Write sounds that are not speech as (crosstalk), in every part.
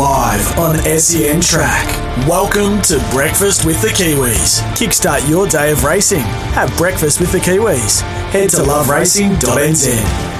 live on SEN Track. Welcome to Breakfast with the Kiwis. Kickstart your day of racing. Have breakfast with the Kiwis. Head to loveracing.nz.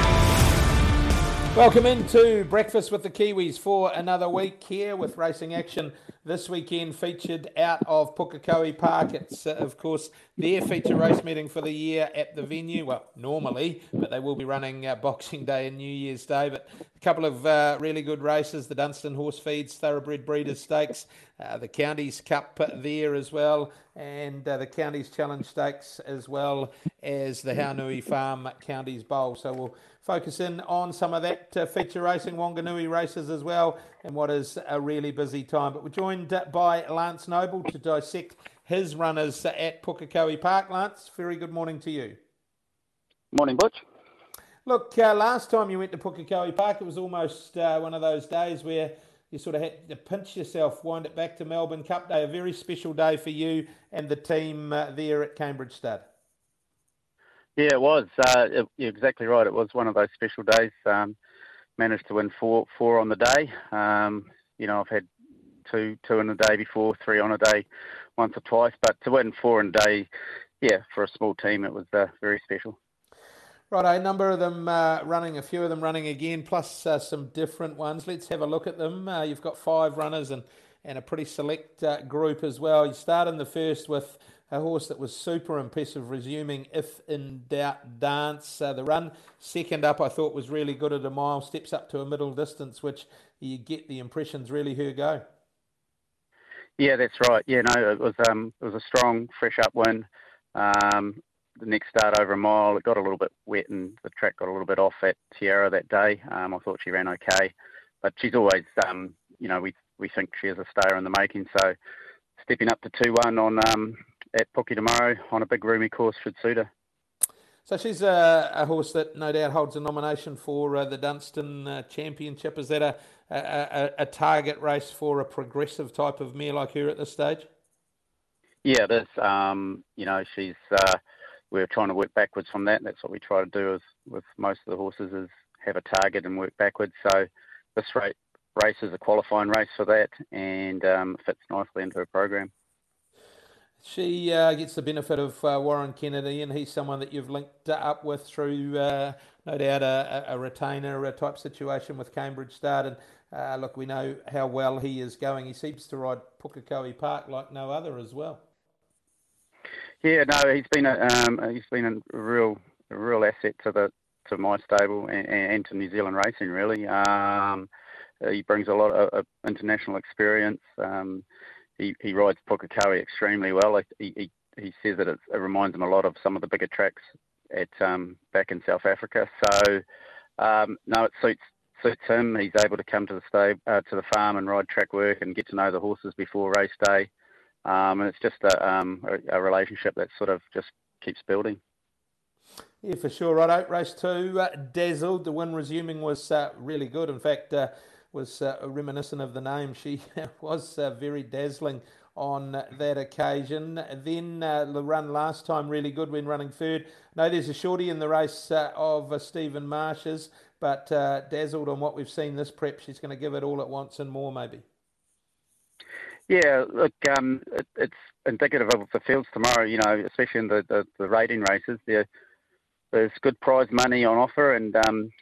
Welcome into Breakfast with the Kiwis for another week here with racing action this weekend featured out of Pukekohe Park. It's, uh, of course, their feature race meeting for the year at the venue. Well, normally, but they will be running uh, Boxing Day and New Year's Day. But a couple of uh, really good races the Dunstan Horse Feeds, Thoroughbred Breeders Stakes, uh, the Counties Cup there as well, and uh, the Counties Challenge Stakes, as well as the Haunui Farm Counties Bowl. So we'll focus in on some of that uh, feature racing, Wanganui races as well, and what is a really busy time. But we're joined uh, by Lance Noble to dissect his runners at Pukekohe Park. Lance, very good morning to you. Morning, Butch. Look, uh, last time you went to Pukekohe Park, it was almost uh, one of those days where you sort of had to pinch yourself, wind it back to Melbourne Cup Day, a very special day for you and the team uh, there at Cambridge Stud. Yeah, it was. Uh, it, you're exactly right. It was one of those special days. Um, managed to win four four on the day. Um, you know, I've had two two in the day before, three on a day, once or twice. But to win four in a day, yeah, for a small team, it was uh, very special. Right, a number of them uh, running, a few of them running again, plus uh, some different ones. Let's have a look at them. Uh, you've got five runners and, and a pretty select uh, group as well. You start in the first with a horse that was super impressive, resuming if in doubt dance. Uh, the run second up, I thought was really good at a mile, steps up to a middle distance, which you get the impressions really her go. Yeah, that's right. Yeah, no, it was um, it was a strong, fresh up win. Um, the next start over a mile, it got a little bit wet and the track got a little bit off at Te Rapa that day. Um, I thought she ran okay, but she's always, um, you know, we we think she is a star in the making. So stepping up to two one on um, at Pookie tomorrow on a big roomy course should suit her. So she's a, a horse that no doubt holds a nomination for uh, the Dunstan uh, Championship. Is that a, a, a, target race for a progressive type of mare like her at this stage? Yeah, it is. Um, you know, she's. Uh, we're trying to work backwards from that. That's what we try to do with, with most of the horses is have a target and work backwards. So this race, race is a qualifying race for that and um, fits nicely into her program. She uh, gets the benefit of uh, Warren Kennedy, and he's someone that you've linked up with through, uh, no doubt, a, a retainer type situation with Cambridge Stud. And uh, look, we know how well he is going. He seems to ride Pukekohe Park like no other as well. Yeah, no, he's been a um, he's been a real a real asset to the to my stable and, and to New Zealand racing. Really, um, he brings a lot of, of international experience. Um, he, he rides Pukekohe extremely well. He, he, he says that it, it reminds him a lot of some of the bigger tracks at um, back in South Africa. So um, no, it suits suits him. He's able to come to the uh, to the farm and ride track work and get to know the horses before race day. Um, and it's just a, um, a, a, relationship that sort of just keeps building. Yeah, for sure. Right, out race two, uh, dazzled. The win resuming was uh, really good. In fact, uh, was uh, reminiscent of the name. She (laughs) was uh, very dazzling on that occasion. Then uh, the run last time really good when running third. No, there's a shorty in the race uh, of uh, Stephen Marsh's, but uh, dazzled on what we've seen this prep. She's going to give it all at once and more, maybe. Yeah, look, um, it, it's indicative of the fields tomorrow. You know, especially in the the, the rating races. There's good prize money on offer, and um,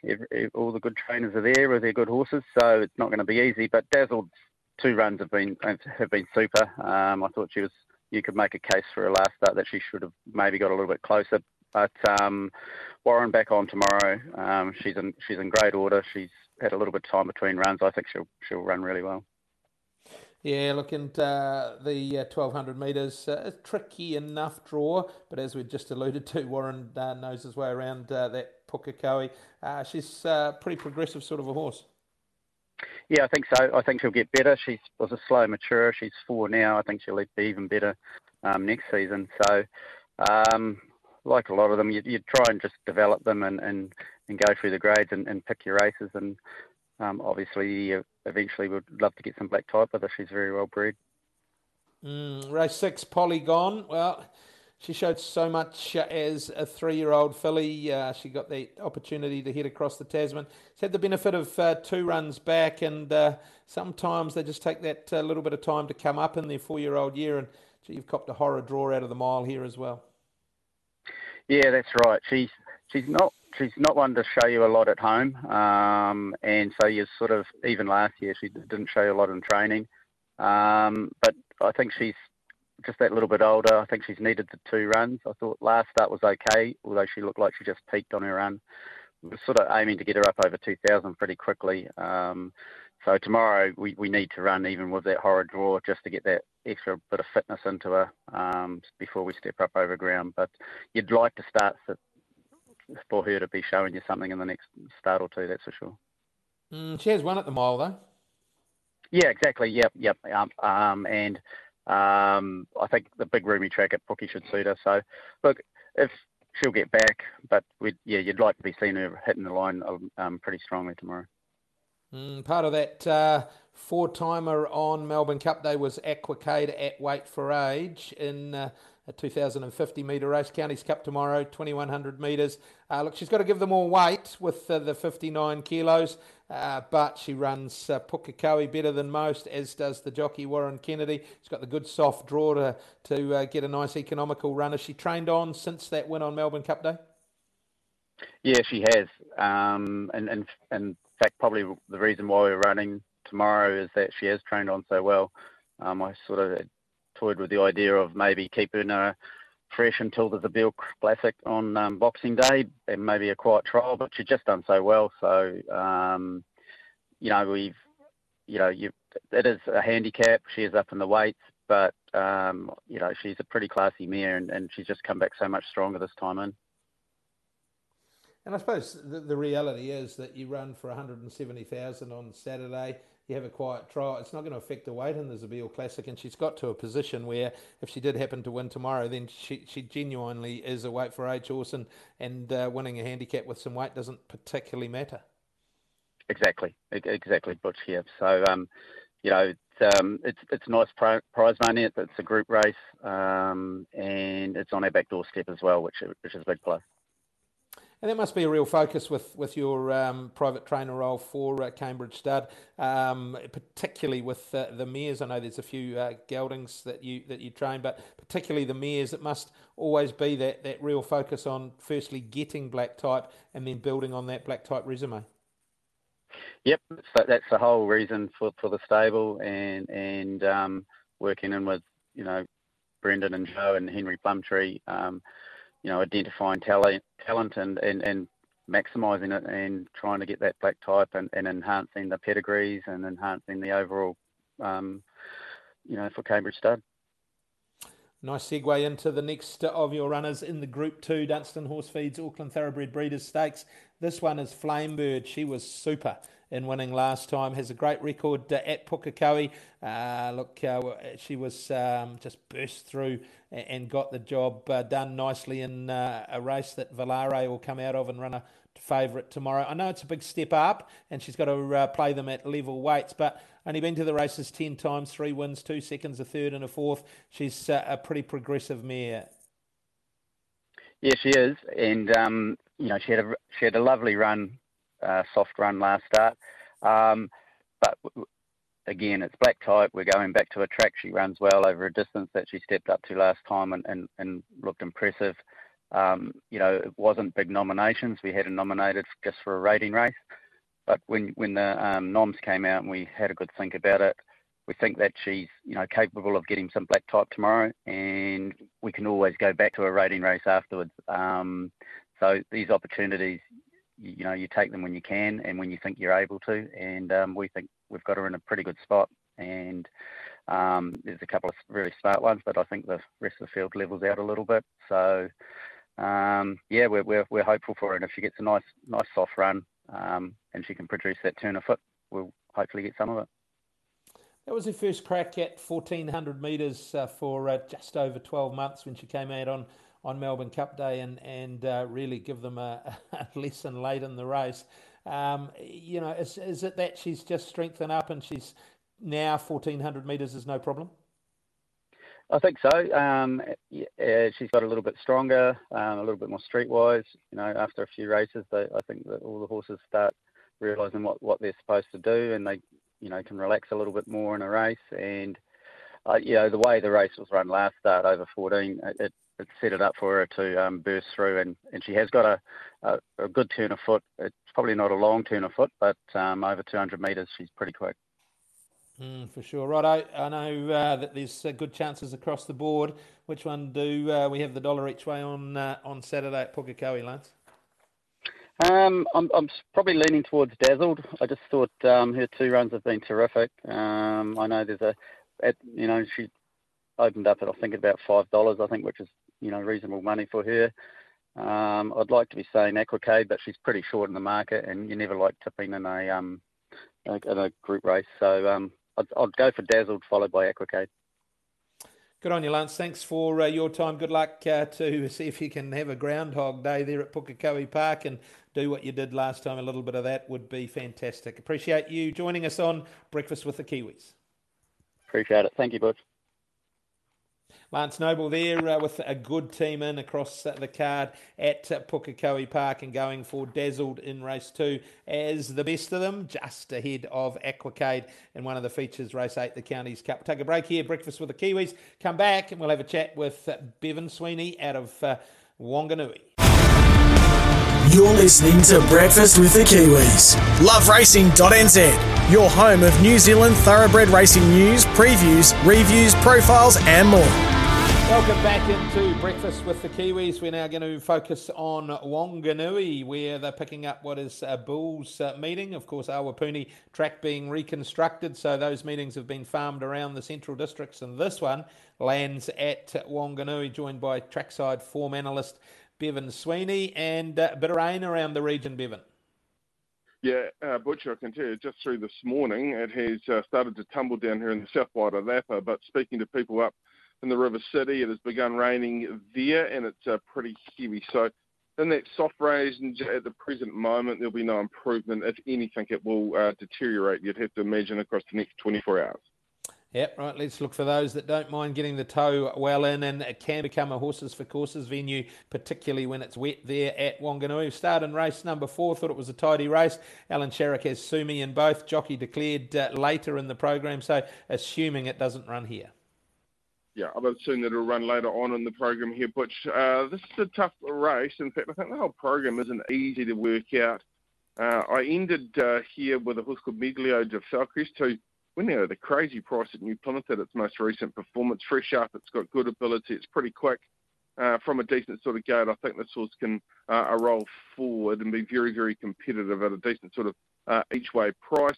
all the good trainers are there with their good horses, so it's not going to be easy. But Dazzle's two runs have been have been super. Um, I thought she was. You could make a case for a last start that she should have maybe got a little bit closer. But um, Warren back on tomorrow. Um, she's in she's in great order. She's had a little bit of time between runs. I think she'll she'll run really well. Yeah, looking at uh, the uh, 1200 metres, uh, tricky enough draw, but as we've just alluded to, Warren uh, knows his way around uh, that Pukekohe. Uh, she's a pretty progressive sort of a horse. Yeah, I think so. I think she'll get better. She was a slow mature. She's four now. I think she'll be even better um, next season. So, um, like a lot of them, you, you try and just develop them and, and, and go through the grades and, and pick your races. And um, obviously, eventually would love to get some black type with her. She's very well bred. Mm, race six, Polygon. Well, she showed so much as a three-year-old filly. Uh, she got the opportunity to head across the Tasman. She's had the benefit of uh, two runs back, and uh, sometimes they just take that uh, little bit of time to come up in their four-year-old year. And gee, you've copped a horror draw out of the mile here as well. Yeah, that's right. She's she's not she's not one to show you a lot at home, um, and so you sort of even last year she didn't show you a lot in training. Um, but I think she's just that little bit older. I think she's needed the two runs. I thought last start was okay, although she looked like she just peaked on her run. We're sort of aiming to get her up over 2,000 pretty quickly. Um, so tomorrow we, we need to run even with that horror draw just to get that extra bit of fitness into her um, before we step up over ground. But you'd like to start for her to be showing you something in the next start or two, that's for sure. Mm, she has one at the mile though. Yeah, exactly. Yep, yep. Um, um, and um, I think the big roomy track at Pookie should suit her. So, look, if she'll get back, but we'd, yeah, you'd like to be seeing her hitting the line um, pretty strongly tomorrow. Mm, part of that uh, four timer on Melbourne Cup Day was Aquacade at weight for age in uh, a 2050 metre race. Counties Cup tomorrow, 2100 metres. Uh, look, she's got to give them all weight with uh, the 59 kilos, uh, but she runs uh, Pukekohe better than most, as does the jockey Warren Kennedy. She's got the good soft draw to, to uh, get a nice economical run. Has she trained on since that win on Melbourne Cup Day? Yeah, she has. Um, and, and, in fact, probably the reason why we're running tomorrow is that she has trained on so well. Um, I sort of toyed with the idea of maybe keeping her fresh until there's a Zabeel Classic on um, Boxing Day and maybe a quiet trial, but she's just done so well. So, um, you know, we've, you know, you, it is a handicap. She is up in the weights, but, um, you know, she's a pretty classy mare and, and she's just come back so much stronger this time in. And I suppose the, the reality is that you run for 170,000 on Saturday you have a quiet trial, it's not going to affect the weight in the Zabeel Classic. And she's got to a position where if she did happen to win tomorrow, then she, she genuinely is a weight for age horse, and, and uh, winning a handicap with some weight doesn't particularly matter. Exactly, exactly, Butch. Yeah. So, um, you know, it's, um, it's it's nice prize money. It's a group race, um, and it's on our back doorstep as well, which which is a big plus. And that must be a real focus with, with your um, private trainer role for uh, Cambridge Stud, um, particularly with uh, the mares. I know there's a few uh, geldings that you that you train, but particularly the mares. It must always be that, that real focus on firstly getting black type and then building on that black type resume. Yep, so that's the whole reason for, for the stable and and um, working in with you know Brendan and Joe and Henry Plumptre. Um, you know, identifying talent, talent and, and, and maximising it and trying to get that black type and, and enhancing the pedigrees and enhancing the overall, um, you know, for Cambridge Stud. Nice segue into the next of your runners in the Group 2 Dunstan Horse Feeds Auckland Thoroughbred Breeders Stakes. This one is Flamebird. She was super in winning last time. Has a great record uh, at Pukekohe. Uh, look, uh, she was um, just burst through and got the job uh, done nicely in uh, a race that Valare will come out of and run a favourite tomorrow. I know it's a big step up, and she's got to uh, play them at level weights, but only been to the races ten times, three wins, two seconds, a third, and a fourth. She's a pretty progressive mare. Yeah, she is, and um, you know she had a she had a lovely run uh, soft run last start. Um, but again, it's black type. We're going back to a track she runs well over a distance that she stepped up to last time and, and, and looked impressive. Um, you know, it wasn't big nominations. We had her nominated just for a rating race. But when when the um, noms came out and we had a good think about it, we think that she's you know capable of getting some black type tomorrow, and we can always go back to a rating race afterwards. Um, so these opportunities, you know you take them when you can and when you think you're able to. And um, we think we've got her in a pretty good spot. And um, there's a couple of really smart ones, but I think the rest of the field levels out a little bit. So um, yeah, we're, we're we're hopeful for her. And if she gets a nice nice soft run um, and she can produce that turn of foot, we'll hopefully get some of it. That was her first crack at 1400 metres uh, for uh, just over 12 months when she came out on on Melbourne Cup Day and and uh, really give them a, (laughs) a, lesson late in the race. Um, you know, is, is it that she's just strengthened up and she's now 1400 metres is no problem? I think so. Um, yeah, she's got a little bit stronger, um, a little bit more streetwise. You know, after a few races, they, I think that all the horses start realising what, what they're supposed to do, and they, you know, can relax a little bit more in a race. And uh, you know, the way the race was run last start over 14, it, it set it up for her to um, burst through, and, and she has got a, a, a good turn of foot. It's probably not a long turn of foot, but um, over 200 metres, she's pretty quick. Mm, for sure, right. I, I know uh, that there's uh, good chances across the board. Which one do uh, we have the dollar each way on uh, on Saturday at Pukekohe, Lance? Um, I'm, I'm probably leaning towards Dazzled. I just thought um, her two runs have been terrific. Um, I know there's a, at, you know, she opened up at I think about five dollars, I think, which is you know reasonable money for her. Um, I'd like to be saying Aquacade, but she's pretty short in the market, and you never like tipping in a um in a group race. So um, I'd, I'd go for Dazzled, followed by Aquacade. Good on you, Lance. Thanks for uh, your time. Good luck uh, to (laughs) see if you can have a groundhog day there at Pukekohe Park and do what you did last time. A little bit of that would be fantastic. Appreciate you joining us on Breakfast with the Kiwis. Appreciate it. Thank you, Butch. Lance Noble there uh, with a good team in across uh, the card at Pukekohe Park and going for Dazzled in race two as the best of them, just ahead of Aquacade in one of the features, race eight, the Counties Cup. Take a break here, breakfast with the Kiwis. Come back and we'll have a chat with uh, Bevan Sweeney out of uh, Wanganui. You're listening to Breakfast with the Kiwis. LoveRacing.nz, your home of New Zealand thoroughbred racing news, previews, reviews, profiles, and more. Welcome back into Breakfast with the Kiwis. We're now going to focus on Wanganui, where they're picking up what is a Bulls uh, meeting. Of course, Awapuni track being reconstructed, so those meetings have been farmed around the central districts, and this one lands at Wanganui, joined by trackside form analyst Bevan Sweeney, and uh, a bit of rain around the region, Bevan. Yeah, uh, Butcher, I can tell you, just through this morning, it has uh, started to tumble down here in the south side of Lapa, but speaking to people up in the River City. It has begun raining there, and it's uh, pretty heavy. So, in that soft rain at the present moment, there'll be no improvement. If anything, it will uh, deteriorate. You'd have to imagine across the next 24 hours. Yep, right. Let's look for those that don't mind getting the toe well in, and it can become a horses for courses venue, particularly when it's wet there at Wanganui. Start in race number four. Thought it was a tidy race. Allan Sharrock has Sumi in both. Jockey declared uh, later in the program, so assuming it doesn't run here yeah, I would assume that it'll run later on in the program here. But uh, this is a tough race. In fact, I think the whole program isn't easy to work out. Uh, I ended uh, here with a horse called Miglio de Falcrest, who went out at a crazy price at New Plymouth at its most recent performance. Fresh up, it's got good ability, it's pretty quick. Uh, from a decent sort of gate, I think this horse can uh, roll forward and be very, very competitive at a decent sort of uh, each way price.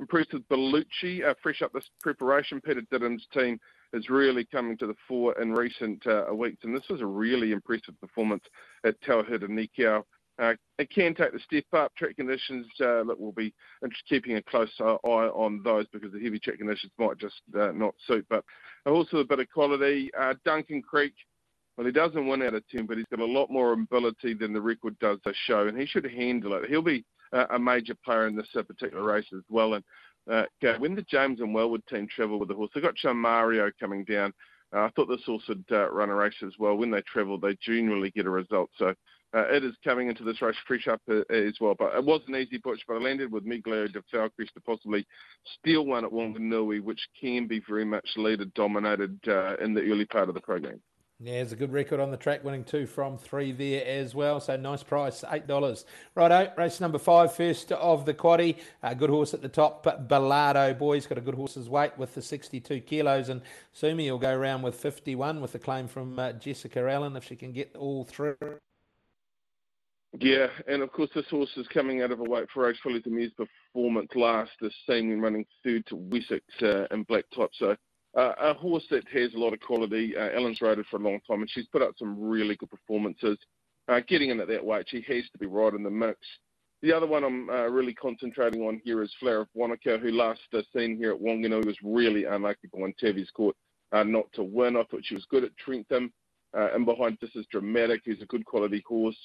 Impressed with Bellucci, uh, fresh up this preparation. Peter Didham's team is really coming to the fore in recent uh, weeks, and this was a really impressive performance at Tauherenikau. Uh, it can take the step up. Track conditions uh, that will be keeping a close eye on those because the heavy track conditions might just uh, not suit. But also a bit of quality. Uh, Duncan Creek, well, he doesn't win out of 10, but he's got a lot more ability than the record does show, and he should handle it. He'll be uh, a major player in this uh, particular race as well. And uh, when the James and Wellwood team travel with the horse, they've got Mario coming down. Uh, I thought this horse would uh, run a race as well. When they travel, they generally get a result. So uh, it is coming into this race fresh up uh, as well. But it was an easy push, but I landed with Miglio de Falcrest to possibly steal one at Wanganui, which can be very much leader dominated in the early part of the program. Yeah, it's a good record on the track, winning two from three there as well. So nice price, eight dollars. Righto, race number five, first of the quaddy. A good horse at the top, Bellado boys got a good horse's weight with the 62 kilos, and Sumi will go around with 51 with the claim from uh, Jessica Allen if she can get all through. Yeah, and of course this horse is coming out of a weight for Rose Fully Demure's performance last this same running third to Wessex uh, in black top. So uh, a horse that has a lot of quality. Uh, Ellen's rode for a long time, and she's put up some really good performances. Uh, getting in at that weight, she has to be right in the mix. The other one I'm uh, really concentrating on here is Flower of Wanaka, who last uh, seen here at Wanganui was really unlucky by Tavistock uh, not to win. I thought she was good at Trentham. Uh, and behind this is Dramatic, who's a good quality horse.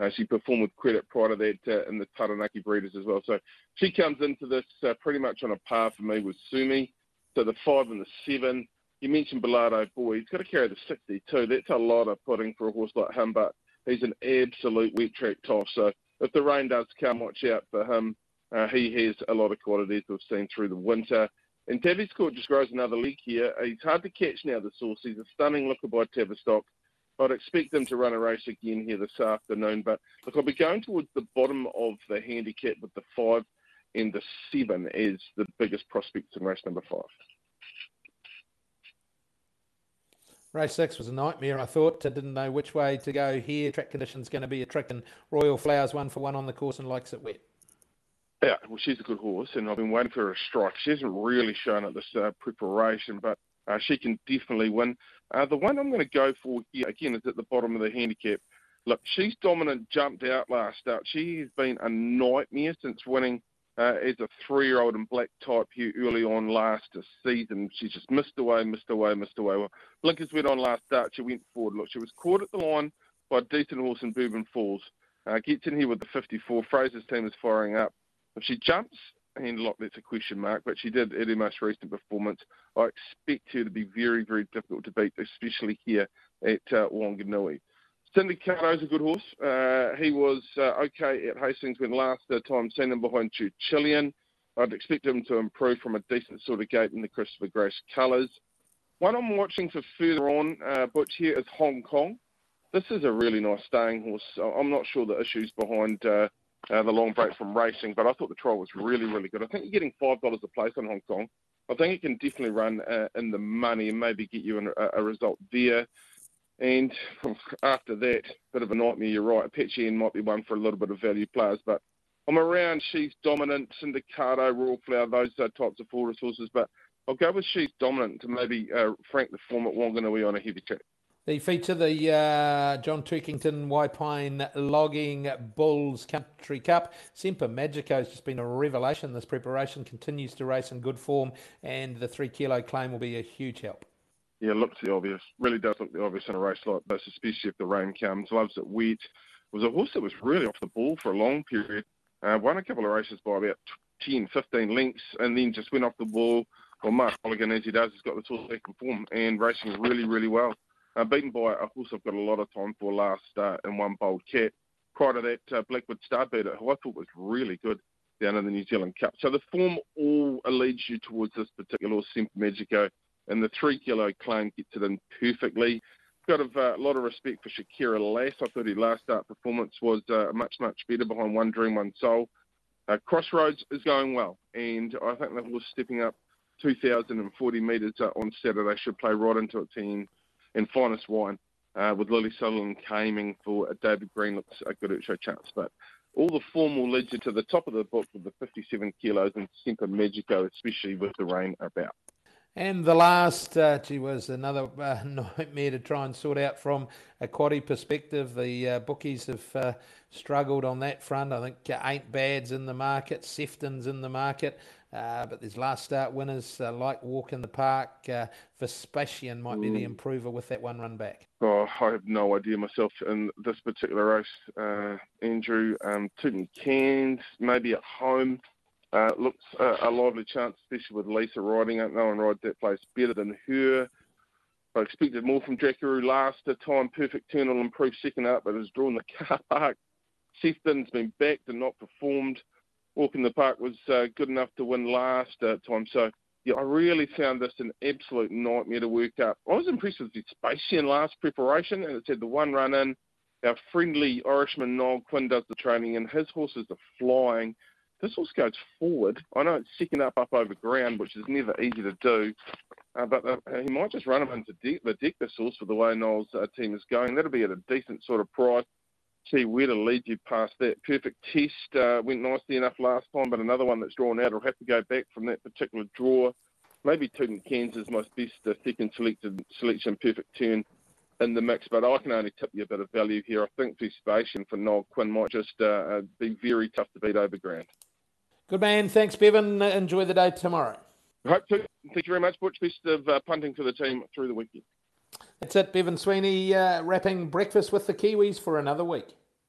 Uh, she performed with credit prior to that uh, in the Taranaki breeders as well. So she comes into this uh, pretty much on a par for me with Sumi. So the five and the seven, you mentioned Bellardo Boy. He's got to carry the 62. That's a lot of putting for a horse like him, but he's an absolute wet track toss. So if the rain does come, watch out for him. Uh, he has a lot of qualities we've seen through the winter. And Tavistock just grows another leg here. He's hard to catch now, the source. He's a stunning looker by Tavistock. I'd expect them to run a race again here this afternoon. But look, I'll be going towards the bottom of the handicap with the five and the seven is the biggest prospect in race number five. Race six was a nightmare. I thought I didn't know which way to go here. Track conditions going to be a trick, and Royal Flowers one for one on the course and likes it wet. Yeah, well, she's a good horse, and I've been waiting for her to strike. She hasn't really shown at this uh, preparation, but uh, she can definitely win. Uh, the one I'm going to go for here again is at the bottom of the handicap. Look, she's dominant, jumped out last start. She has been a nightmare since winning uh, as a three-year-old in black type here early on last season. She just missed away, missed away, missed away. Well, Blinkers went on last start. She went forward. Look, she was caught at the line by a decent horse in Bourbon Falls. Uh, gets in here with the 54. Fraser's team is firing up. If she jumps, and look, that's a question mark, but she did at her most recent performance. I expect her to be very, very difficult to beat, especially here at uh, Wanganui. Syndicato's a good horse. Uh, he was uh, okay at Hastings when last time seen him behind Chilean. I'd expect him to improve from a decent sort of gate in the Christopher Grace colours. One I'm watching for further on, uh, Butch, here is Hong Kong. This is a really nice staying horse. I'm not sure the issues behind uh, uh, the long break from racing, but I thought the trial was really, really good. I think you're getting $5 a place on Hong Kong. I think it can definitely run uh, in the money and maybe get you an, a, a result there. And (laughs) after that, bit of a nightmare, you're right. Apache might be one for a little bit of value players, but I'm around She's Dominant, Syndicato, Royal Flower, those uh, types of full resources. But I'll go with She's Dominant to maybe uh, frank the form at Wanganui on a heavy track. They feature, the uh, John Turkington Waipine Logging Bulls Country Cup. Semper Magico has just been a revelation. This preparation continues to race in good form, and the three kilo claim will be a huge help yeah, looks the obvious. Really does look the obvious in a race like this, especially if the rain comes. Loves it wet. Was a horse that was really off the ball for a long period. Uh, won a couple of races by about 10, 15 lengths, and then just went off the ball. Well, Mark Mulligan, as he does, has got the horse back in form and racing really, really well. Uh, beaten by a horse I've got a lot of time for last uh, in one bold cat. Prior to that, uh, Blackwood Starbeater, who I thought was really good down in the New Zealand Cup. So the form all leads you towards this particular Semper Magico and the three kilo claim gets it in perfectly. Got a uh, lot of respect for Shakira Lass. I thought her last start performance was uh, much, much better behind One Dream, One Soul. Uh, Crossroads is going well, and I think the horse stepping up 2,040 metres uh, on Saturday should play right into a team in finest wine. Uh, with Lily Sutherland aiming for David Green looks a good show chance. But all the form will lead you to the top of the book with the 57 kilos and Semper Magico, especially with the rain about. And the last, uh, gee, was another uh, (laughs) nightmare to try and sort out from a quaddy perspective. The uh, bookies have uh, struggled on that front. I think uh, Ain't Bad's in the market, Sefton's in the market, uh, but there's last start winners uh, like Walk in the Park. Vespasian might be the improver with that one run back. Oh, I have no idea myself in this particular race, Andrew. Um, Tooting Cairns, maybe at home. Uh, looks uh, a lively chance, especially with Lisa riding it. No one rides that place better than her. I expected more from Jackaroo last time. Perfect turn will improve second up, but has drawn the car park. Sefton's been backed and not performed. Walk in the Park was uh, good enough to win last uh, time. So, yeah, I really found this an absolute nightmare to work up. I was impressed with the Vespasian last preparation, and it said the one run in. Our friendly Irishman Noel Quinn does the training, and his horses are flying. This horse goes forward. I know it's second up up over ground, which is never easy to do. Uh, but uh, he might just run him into deck, the deck this horse for the way Noel's uh, team is going. That'll be at a decent sort of price. See where to lead you past that. Perfect test uh, went nicely enough last time, but another one that's drawn out will have to go back from that particular draw. Maybe Tooting Cairns is my best second selected selection, perfect turn in the mix, but I can only tip you a bit of value here. I think Vespasian for Noel Quinn might just uh, uh, be very tough to beat over ground. Good man. Thanks, Bevan. Enjoy the day tomorrow. I Hope to. Thank you very much, Butch. Best of uh, punting for the team through the weekend. That's it, Bevan Sweeney, uh, wrapping breakfast with the Kiwis for another week.